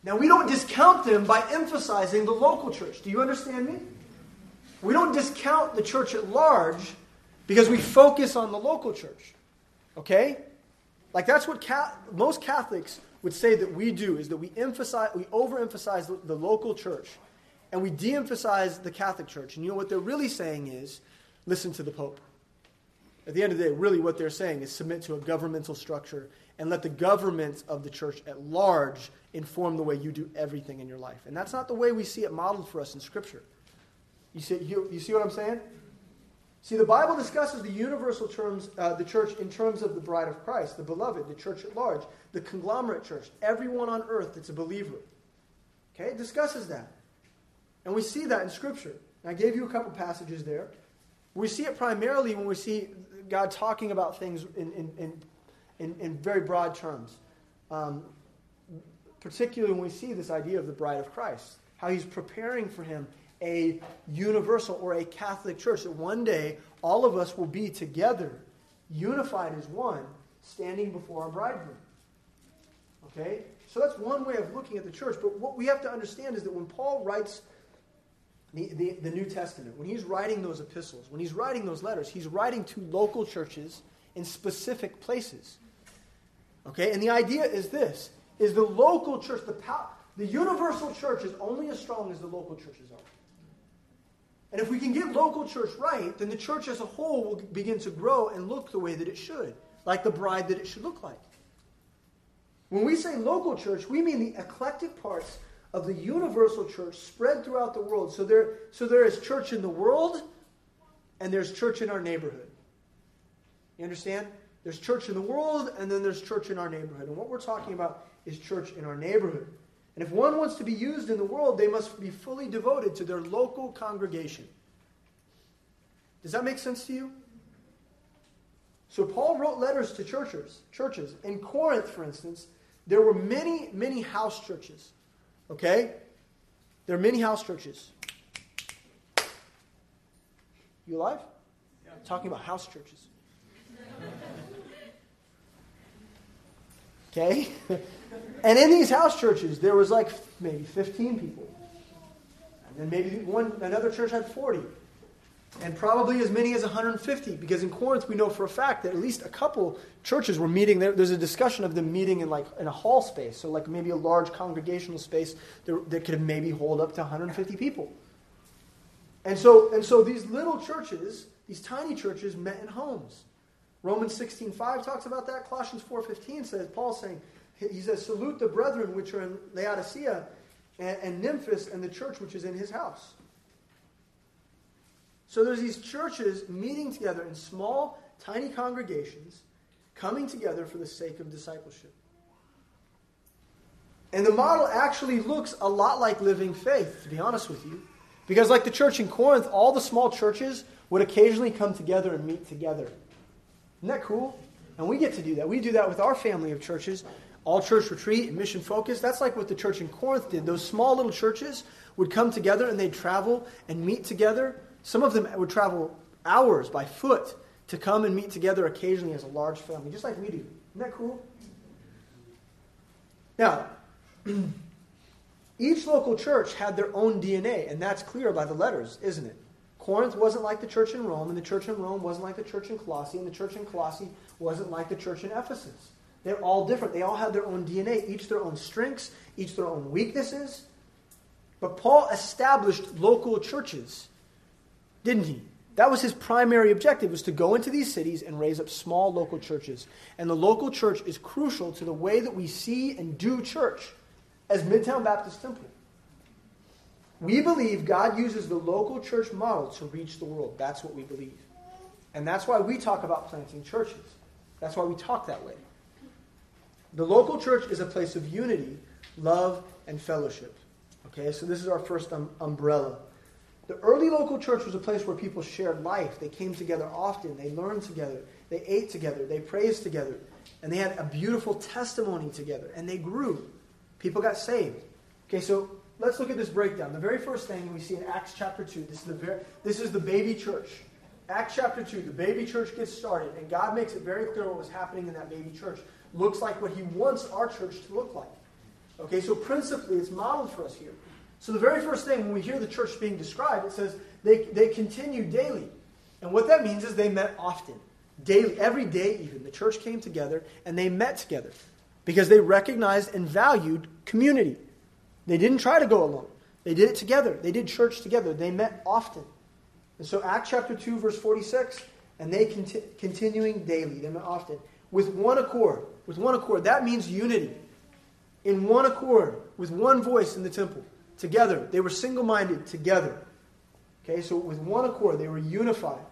Now, we don't discount them by emphasizing the local church. Do you understand me? We don't discount the church at large because we focus on the local church. Okay? Like that's what most Catholics would say that we do is that we emphasize, we overemphasize the, the local church and we de-emphasize the Catholic Church. And you know what they're really saying is listen to the Pope. At the end of the day, really what they're saying is submit to a governmental structure and let the government of the church at large inform the way you do everything in your life. And that's not the way we see it modeled for us in Scripture. You see, you, you see what I'm saying? See, the Bible discusses the universal terms, uh, the church in terms of the bride of Christ, the beloved, the church at large, the conglomerate church, everyone on earth that's a believer. Okay, it discusses that. And we see that in Scripture. And I gave you a couple passages there. We see it primarily when we see God talking about things in, in, in, in, very broad terms. Um, particularly when we see this idea of the bride of Christ, how he's preparing for him a universal or a Catholic church, that one day all of us will be together, unified as one, standing before our bridegroom. Okay? So that's one way of looking at the church. But what we have to understand is that when Paul writes the, the, the, New Testament, when he's writing those epistles, when he's writing those letters, he's writing to local churches in specific places. Okay? And the idea is this is the local church, the, power, the universal church is only as strong as the local churches are. And if we can get local church right, then the church as a whole will begin to grow and look the way that it should, like the bride that it should look like. When we say local church, we mean the eclectic parts of the universal church spread throughout the world. So there, so there is church in the world, and there's church in our neighborhood. You understand? There's church in the world, and then there's church in our neighborhood. And what we're talking about is church in our neighborhood. And if one wants to be used in the world, they must be fully devoted to their local congregation. Does that make sense to you? So Paul wrote letters to churches. Churches in Corinth, for instance, there were many, many house churches. Okay? There are many house churches. You alive? Yeah. Talking about house churches. (laughs) Okay? (laughs) and in these house churches, there was like maybe 15 people. And then maybe one another church had 40 and probably as many as 150 because in corinth we know for a fact that at least a couple churches were meeting there, there's a discussion of them meeting in like in a hall space so like maybe a large congregational space that, that could maybe hold up to 150 people. And so and so these little churches these tiny churches met in homes. Romans 16.5 talks about that. Colossians 4.15 says paul saying he says salute the brethren which are in laodicea and, and nymphas and the church which is in his house so there's these churches meeting together in small, tiny congregations, coming together for the sake of discipleship. And the model actually looks a lot like living faith, to be honest with you. Because, like the church in Corinth, all the small churches would occasionally come together and meet together. Isn't that cool? And we get to do that. We do that with our family of churches, all church retreat and mission focus. That's like what the church in Corinth did. Those small little churches would come together and they'd travel and meet together some of them would travel hours by foot to come and meet together occasionally as a large family, just like we do. Isn't that cool? Now, (clears throat) each local church had their own DNA, and that's clear by the letters, isn't it? Corinth wasn't like the church in Rome, and the church in Rome wasn't like the church in Colossae, and the church in Colossae wasn't like the church in Ephesus. They're all different. They all had their own DNA, each their own strengths, each their own weaknesses. But Paul established local churches didn't he? That was his primary objective was to go into these cities and raise up small local churches. And the local church is crucial to the way that we see and do church as Midtown Baptist Temple. We believe God uses the local church model to reach the world. That's what we believe. And that's why we talk about planting churches. That's why we talk that way. The local church is a place of unity, love, and fellowship. Okay, so this is our first um, umbrella. The early local church was a place where people shared life. They came together often. They learned together. They ate together. They praised together. And they had a beautiful testimony together. And they grew. People got saved. Okay, so let's look at this breakdown. The very first thing we see in Acts chapter 2, this is the, very, this is the baby church. Acts chapter 2, the baby church gets started. And God makes it very clear what was happening in that baby church. Looks like what He wants our church to look like. Okay, so principally, it's modeled for us here. So the very first thing when we hear the church being described, it says they, they continued daily. And what that means is they met often. Daily, every day even, the church came together and they met together because they recognized and valued community. They didn't try to go alone. They did it together. They did church together. They met often. And so Acts chapter 2, verse 46, and they conti- continuing daily, they met often, with one accord. With one accord. That means unity. In one accord, with one voice in the temple together. They were single minded together. Okay, so with one accord, they were unified.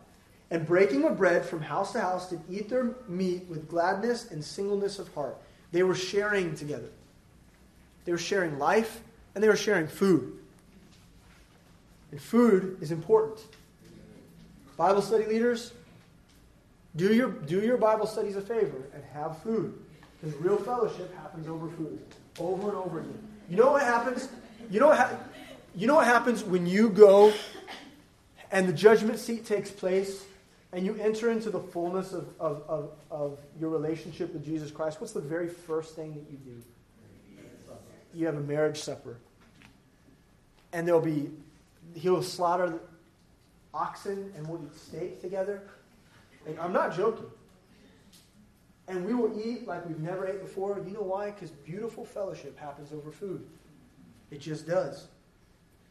And breaking of bread from house to house did eat their meat with gladness and singleness of heart. They were sharing together. They were sharing life and they were sharing food. And food is important. Bible study leaders, do your, do your Bible studies a favor and have food. Because real fellowship happens over food, over and over again. You know what happens? You know what, ha- you know what happens when you go and the judgment seat takes place and you enter into the fullness of, of, of, of your relationship with Jesus Christ? What's the very first thing that you do? you have a marriage supper. And there'll be, he'll slaughter oxen and we'll eat steak together. And I'm not joking. And we will eat like we've never ate before. You know why? Because beautiful fellowship happens over food. It just does.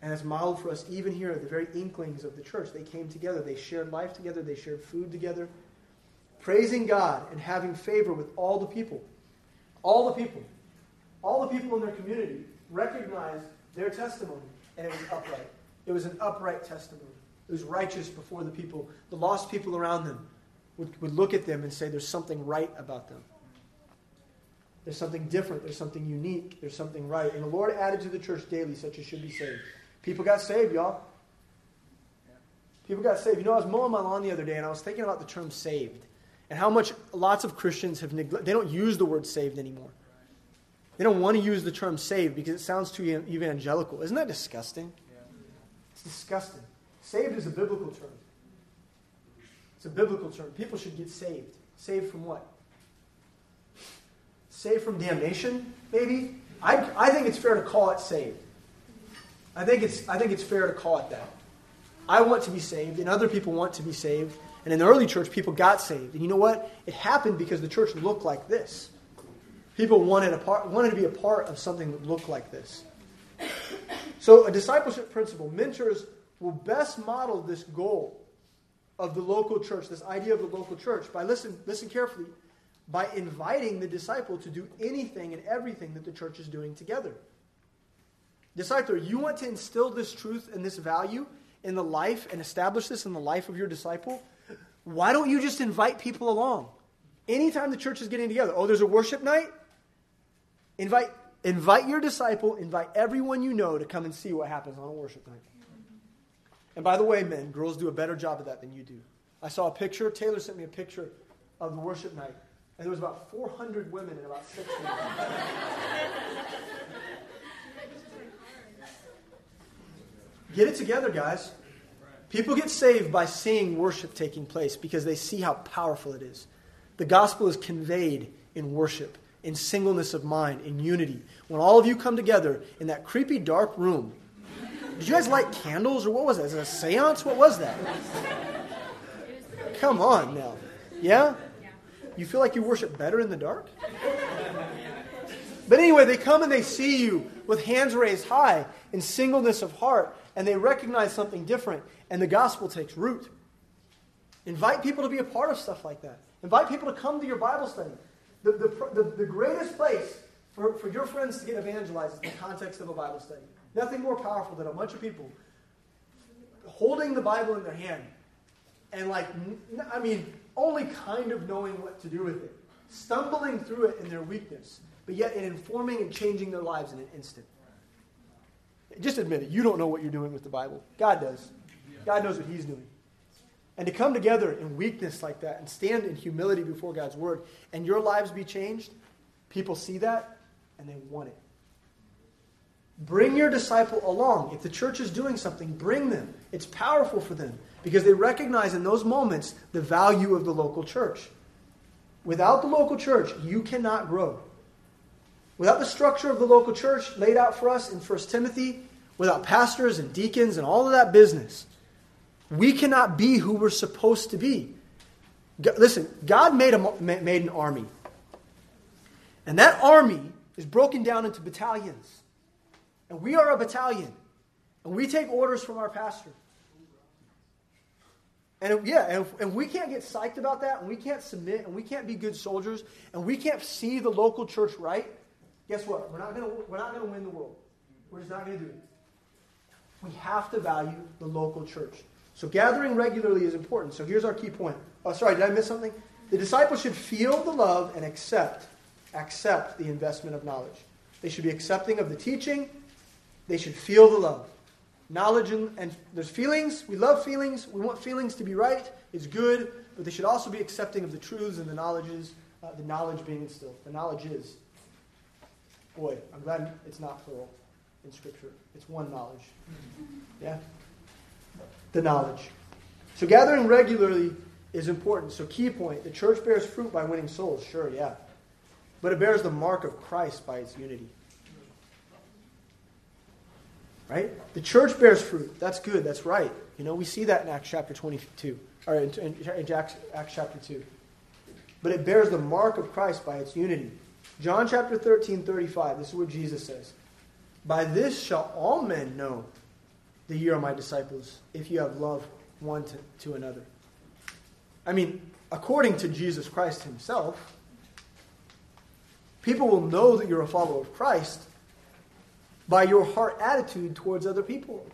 And it's modeled for us even here at the very inklings of the church. They came together, they shared life together, they shared food together, praising God and having favor with all the people. All the people. All the people in their community recognized their testimony, and it was upright. It was an upright testimony. It was righteous before the people. The lost people around them would, would look at them and say, There's something right about them. There's something different. There's something unique. There's something right. And the Lord added to the church daily such as should be saved. People got saved, y'all. People got saved. You know, I was mowing my lawn the other day and I was thinking about the term saved and how much lots of Christians have neglected. They don't use the word saved anymore. They don't want to use the term saved because it sounds too evangelical. Isn't that disgusting? It's disgusting. Saved is a biblical term. It's a biblical term. People should get saved. Saved from what? Saved from damnation, maybe? I, I think it's fair to call it saved. I think, it's, I think it's fair to call it that. I want to be saved, and other people want to be saved. And in the early church, people got saved. And you know what? It happened because the church looked like this. People wanted, a part, wanted to be a part of something that looked like this. So, a discipleship principle, mentors will best model this goal of the local church, this idea of the local church, by listen, listen carefully, by inviting the disciple to do anything and everything that the church is doing together. Discipler, you want to instill this truth and this value in the life and establish this in the life of your disciple? Why don't you just invite people along? Anytime the church is getting together, oh, there's a worship night? Invite, invite your disciple, invite everyone you know to come and see what happens on a worship night. And by the way, men, girls do a better job of that than you do. I saw a picture, Taylor sent me a picture of the worship night, and there was about 400 women and about six men. Get it together, guys. People get saved by seeing worship taking place because they see how powerful it is. The gospel is conveyed in worship, in singleness of mind, in unity. When all of you come together in that creepy dark room, did you guys light candles or what was that? Is it a seance? What was that? Come on now. Yeah? You feel like you worship better in the dark? But anyway, they come and they see you with hands raised high in singleness of heart and they recognize something different, and the gospel takes root. Invite people to be a part of stuff like that. Invite people to come to your Bible study. The, the, the, the greatest place for, for your friends to get evangelized is the context of a Bible study. Nothing more powerful than a bunch of people holding the Bible in their hand and, like, I mean, only kind of knowing what to do with it, stumbling through it in their weakness, but yet in informing and changing their lives in an instant. Just admit it. You don't know what you're doing with the Bible. God does. God knows what He's doing. And to come together in weakness like that and stand in humility before God's Word and your lives be changed, people see that and they want it. Bring your disciple along. If the church is doing something, bring them. It's powerful for them because they recognize in those moments the value of the local church. Without the local church, you cannot grow. Without the structure of the local church laid out for us in 1 Timothy, without pastors and deacons and all of that business, we cannot be who we're supposed to be. Listen, God made, a, made an army. And that army is broken down into battalions. And we are a battalion. And we take orders from our pastor. And yeah, and, and we can't get psyched about that, and we can't submit, and we can't be good soldiers, and we can't see the local church right, guess what? We're not to we're not to win the world. We're just not to do it. We have to value the local church. So gathering regularly is important. So here's our key point. Oh, sorry, did I miss something? The disciples should feel the love and accept accept the investment of knowledge. They should be accepting of the teaching. They should feel the love. Knowledge and, and there's feelings. We love feelings. We want feelings to be right. It's good, but they should also be accepting of the truths and the knowledges, uh, the knowledge being instilled. The knowledge is Boy, I'm glad it's not plural in Scripture. It's one knowledge. Yeah? The knowledge. So gathering regularly is important. So, key point the church bears fruit by winning souls. Sure, yeah. But it bears the mark of Christ by its unity. Right? The church bears fruit. That's good. That's right. You know, we see that in Acts chapter 22, or in, in, in Acts, Acts chapter 2. But it bears the mark of Christ by its unity. John chapter 13, 35, this is what Jesus says. By this shall all men know that you are my disciples, if you have love one to, to another. I mean, according to Jesus Christ himself, people will know that you're a follower of Christ by your heart attitude towards other people.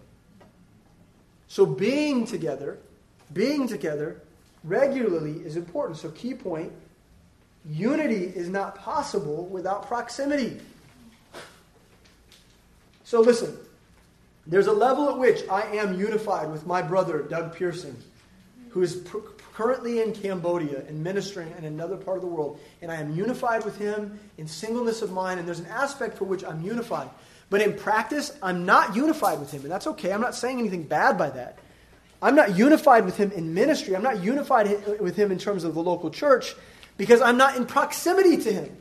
So being together, being together regularly is important. So key point, unity is not possible without proximity. So listen, there's a level at which I am unified with my brother Doug Pearson, who is pr- currently in Cambodia and ministering in another part of the world, and I am unified with him in singleness of mind, and there's an aspect for which I'm unified. But in practice, I'm not unified with him, and that's okay. I'm not saying anything bad by that. I'm not unified with him in ministry. I'm not unified with him in terms of the local church because I'm not in proximity to him.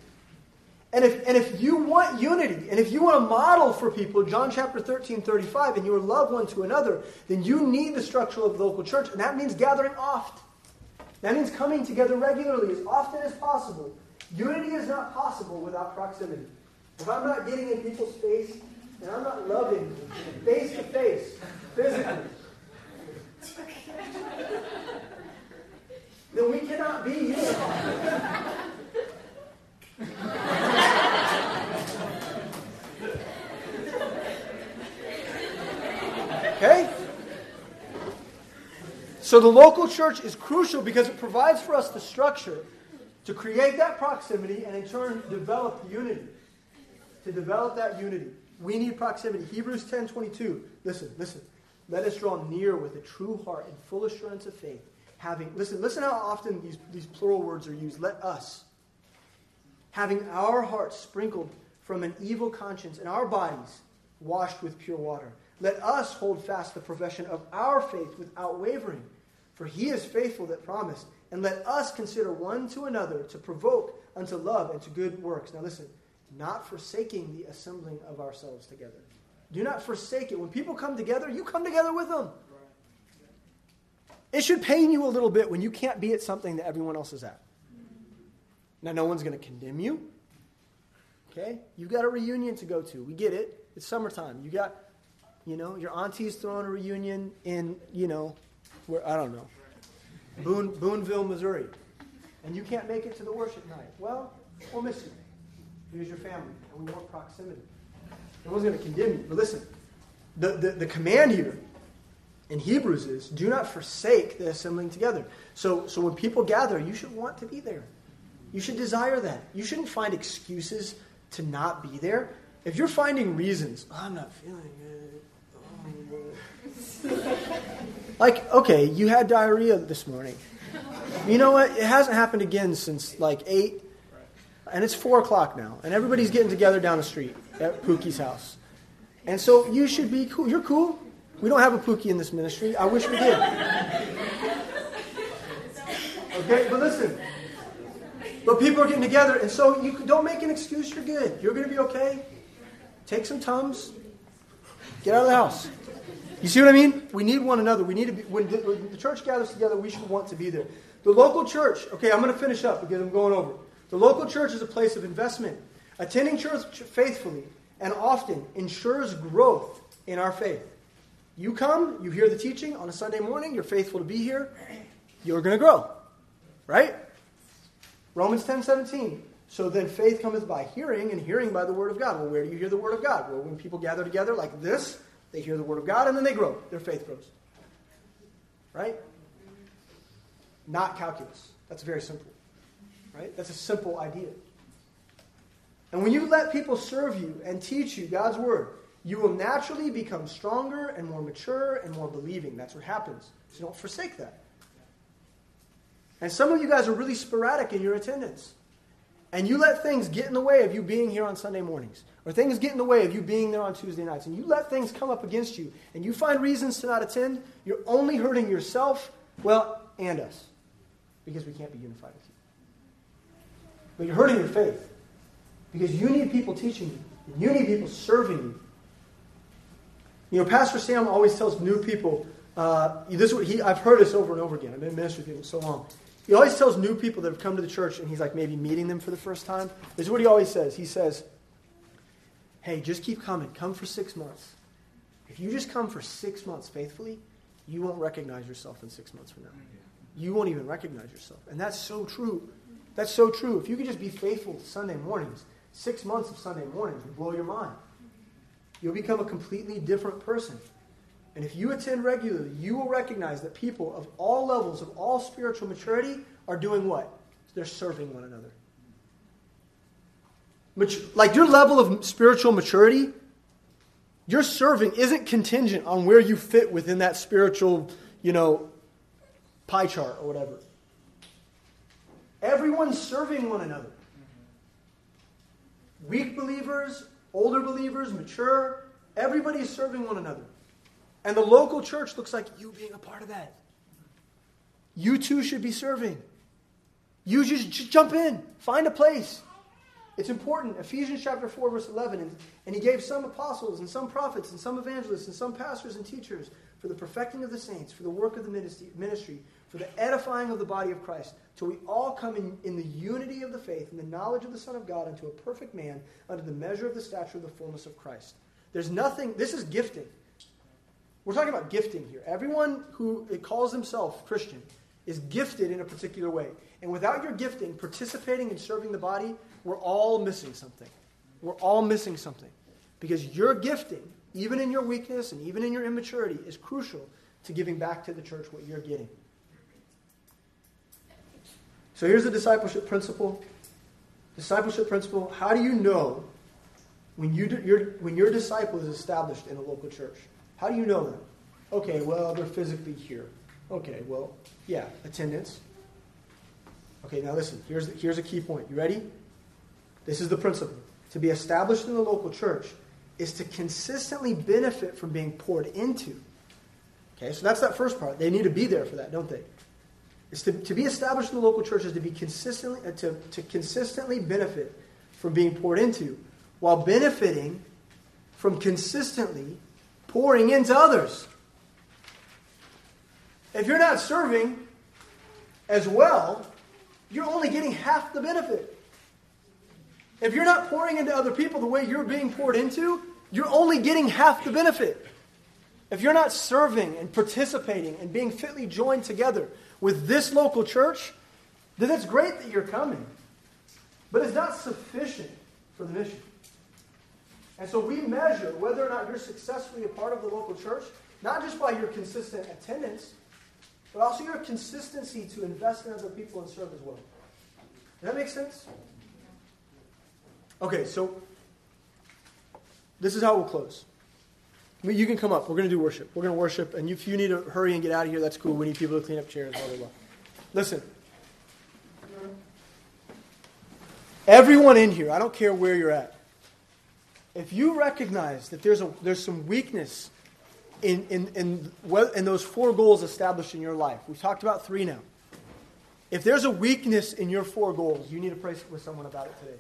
And if, and if you want unity, and if you want to model for people John chapter 13, 35, and you love one to another, then you need the structure of the local church. And that means gathering oft. That means coming together regularly as often as possible. Unity is not possible without proximity. If I'm not getting in people's face and I'm not loving face to face, physically, then we cannot be unified. Okay? So the local church is crucial because it provides for us the structure to create that proximity and in turn develop unity to develop that unity. We need proximity. Hebrews 10 22. Listen, listen. Let us draw near with a true heart and full assurance of faith. Having listen, listen how often these, these plural words are used. Let us. Having our hearts sprinkled from an evil conscience and our bodies washed with pure water. Let us hold fast the profession of our faith without wavering. For he is faithful that promised. And let us consider one to another to provoke unto love and to good works. Now listen, not forsaking the assembling of ourselves together. Do not forsake it. When people come together, you come together with them. It should pain you a little bit when you can't be at something that everyone else is at. Now, no one's going to condemn you. Okay? You've got a reunion to go to. We get it. It's summertime. You got, you know, your auntie's throwing a reunion in, you know, where, I don't know, Boone, Boonville, Missouri. And you can't make it to the worship night. Well, we'll miss you. Here's your family. And we want proximity. No one's going to condemn you. But listen, the, the, the command here in Hebrews is do not forsake the assembling together. So, so when people gather, you should want to be there. You should desire that. You shouldn't find excuses to not be there. If you're finding reasons, oh, I'm not feeling good. Oh, (laughs) like, okay, you had diarrhea this morning. You know what? It hasn't happened again since like 8, and it's 4 o'clock now, and everybody's getting together down the street at Pookie's house. And so you should be cool. You're cool. We don't have a Pookie in this ministry. I wish we did. Okay, but listen. But people are getting together, and so you don't make an excuse. You're good. You're going to be okay. Take some Tums. Get out of the house. You see what I mean? We need one another. We need to be, when the, when the church gathers together, we should want to be there. The local church, okay, I'm going to finish up because I'm going over. The local church is a place of investment. Attending church faithfully and often ensures growth in our faith. You come, you hear the teaching on a Sunday morning, you're faithful to be here, you're going to grow. Right? Romans 10 17. So then faith cometh by hearing, and hearing by the word of God. Well, where do you hear the word of God? Well, when people gather together like this, they hear the word of God and then they grow. Their faith grows. Right? Not calculus. That's very simple. Right? That's a simple idea. And when you let people serve you and teach you God's word, you will naturally become stronger and more mature and more believing. That's what happens. So don't forsake that. And some of you guys are really sporadic in your attendance. And you let things get in the way of you being here on Sunday mornings, or things get in the way of you being there on Tuesday nights, and you let things come up against you, and you find reasons to not attend, you're only hurting yourself, well, and us, because we can't be unified with you. But you're hurting your faith, because you need people teaching you, and you need people serving you. You know, Pastor Sam always tells new people, uh, this he, I've heard this over and over again. I've been ministering with him so long. He always tells new people that have come to the church and he's like maybe meeting them for the first time. This is what he always says. He says, Hey, just keep coming. Come for six months. If you just come for six months faithfully, you won't recognize yourself in six months from now. You won't even recognize yourself. And that's so true. That's so true. If you could just be faithful to Sunday mornings, six months of Sunday mornings would blow your mind. You'll become a completely different person. And if you attend regularly, you will recognize that people of all levels, of all spiritual maturity, are doing what? They're serving one another. Like your level of spiritual maturity, your serving isn't contingent on where you fit within that spiritual, you know, pie chart or whatever. Everyone's serving one another. Weak believers, older believers, mature, everybody's serving one another. And the local church looks like you being a part of that. You too should be serving. You just, just jump in, find a place. It's important. Ephesians chapter 4, verse 11. And, and he gave some apostles and some prophets and some evangelists and some pastors and teachers for the perfecting of the saints, for the work of the ministry, for the edifying of the body of Christ, till we all come in, in the unity of the faith and the knowledge of the Son of God unto a perfect man, under the measure of the stature of the fullness of Christ. There's nothing, this is gifting. We're talking about gifting here. Everyone who calls himself Christian is gifted in a particular way. And without your gifting, participating in serving the body, we're all missing something. We're all missing something. Because your gifting, even in your weakness and even in your immaturity, is crucial to giving back to the church what you're getting. So here's the discipleship principle. Discipleship principle how do you know when, you do, your, when your disciple is established in a local church? How do you know them? Okay, well, they're physically here. Okay, well, yeah, attendance. Okay, now listen, here's, here's a key point. You ready? This is the principle. To be established in the local church is to consistently benefit from being poured into. Okay, so that's that first part. They need to be there for that, don't they? Is to, to be established in the local church is to be consistently uh, to, to consistently benefit from being poured into, while benefiting from consistently pouring into others. If you're not serving as well, you're only getting half the benefit. If you're not pouring into other people the way you're being poured into, you're only getting half the benefit. If you're not serving and participating and being fitly joined together with this local church, then it's great that you're coming. But it's not sufficient for the mission. And so we measure whether or not you're successfully a part of the local church, not just by your consistent attendance, but also your consistency to invest in other people and serve as well. Does that make sense? Okay, so this is how we'll close. You can come up. We're going to do worship. We're going to worship. And if you need to hurry and get out of here, that's cool. We need people to clean up chairs, blah, blah, blah. Listen. Everyone in here, I don't care where you're at, if you recognize that there's, a, there's some weakness in, in, in, in those four goals established in your life, we've talked about three now. If there's a weakness in your four goals, you need to pray with someone about it today.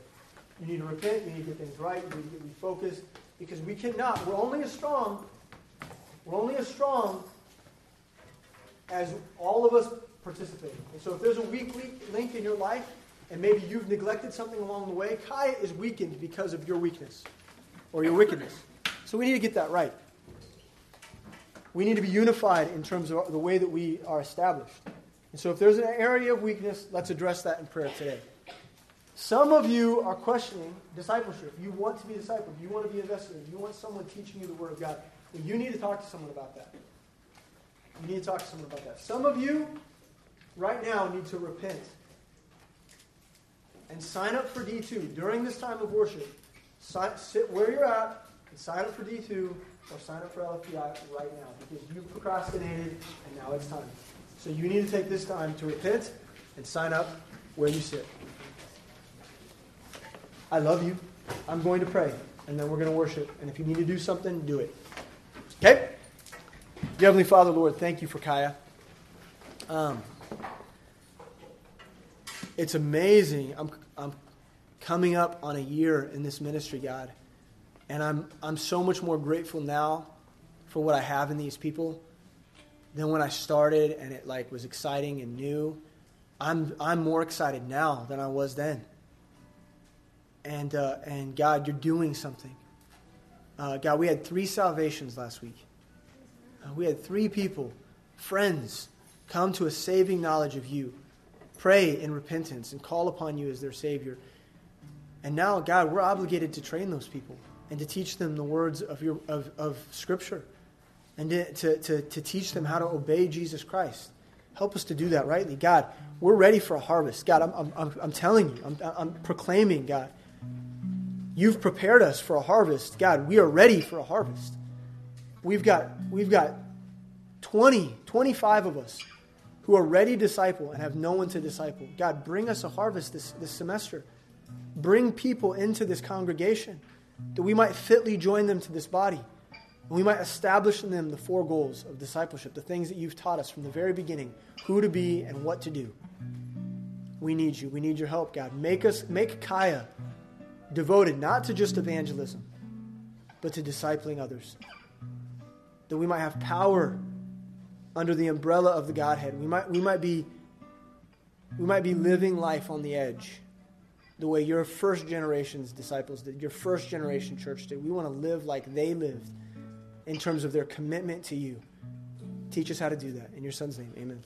You need to repent. You need to get things right. You need to get refocused. Because we cannot. We're only as strong. We're only as strong as all of us participating. And so if there's a weak link in your life, and maybe you've neglected something along the way, Kaya is weakened because of your weakness or your wickedness. So we need to get that right. We need to be unified in terms of the way that we are established. And so if there's an area of weakness, let's address that in prayer today. Some of you are questioning discipleship. You want to be discipled. You want to be invested in. You want someone teaching you the Word of God. Well, you need to talk to someone about that. You need to talk to someone about that. Some of you, right now, need to repent and sign up for D2 during this time of worship. Sign, sit where you're at and sign up for D2 or sign up for LFPI right now because you procrastinated and now it's time. So you need to take this time to repent and sign up where you sit. I love you. I'm going to pray, and then we're going to worship. And if you need to do something, do it. Okay? Dear Heavenly Father, Lord, thank you for Kaya. Um, it's amazing. I'm, I'm coming up on a year in this ministry, God. And I'm, I'm so much more grateful now for what I have in these people than when I started and it like was exciting and new. I'm I'm more excited now than I was then. And uh, and God, you're doing something. Uh, God, we had three salvations last week. Uh, we had three people, friends, come to a saving knowledge of you, pray in repentance, and call upon you as their Savior. And now, God, we're obligated to train those people and to teach them the words of, your, of, of Scripture and to, to, to, to teach them how to obey Jesus Christ. Help us to do that rightly. God, we're ready for a harvest. God, I'm, I'm, I'm telling you, I'm, I'm proclaiming, God, you've prepared us for a harvest. God, we are ready for a harvest. We've got, we've got 20, 25 of us who are ready to disciple and have no one to disciple. God, bring us a harvest this, this semester. Bring people into this congregation that we might fitly join them to this body. And we might establish in them the four goals of discipleship, the things that you've taught us from the very beginning, who to be and what to do. We need you. We need your help, God. Make us make Kaya devoted not to just evangelism, but to discipling others. That we might have power under the umbrella of the Godhead. We might we might be we might be living life on the edge the way your first generation's disciples did, your first generation church did. We want to live like they lived in terms of their commitment to you. Teach us how to do that. In your son's name, amen.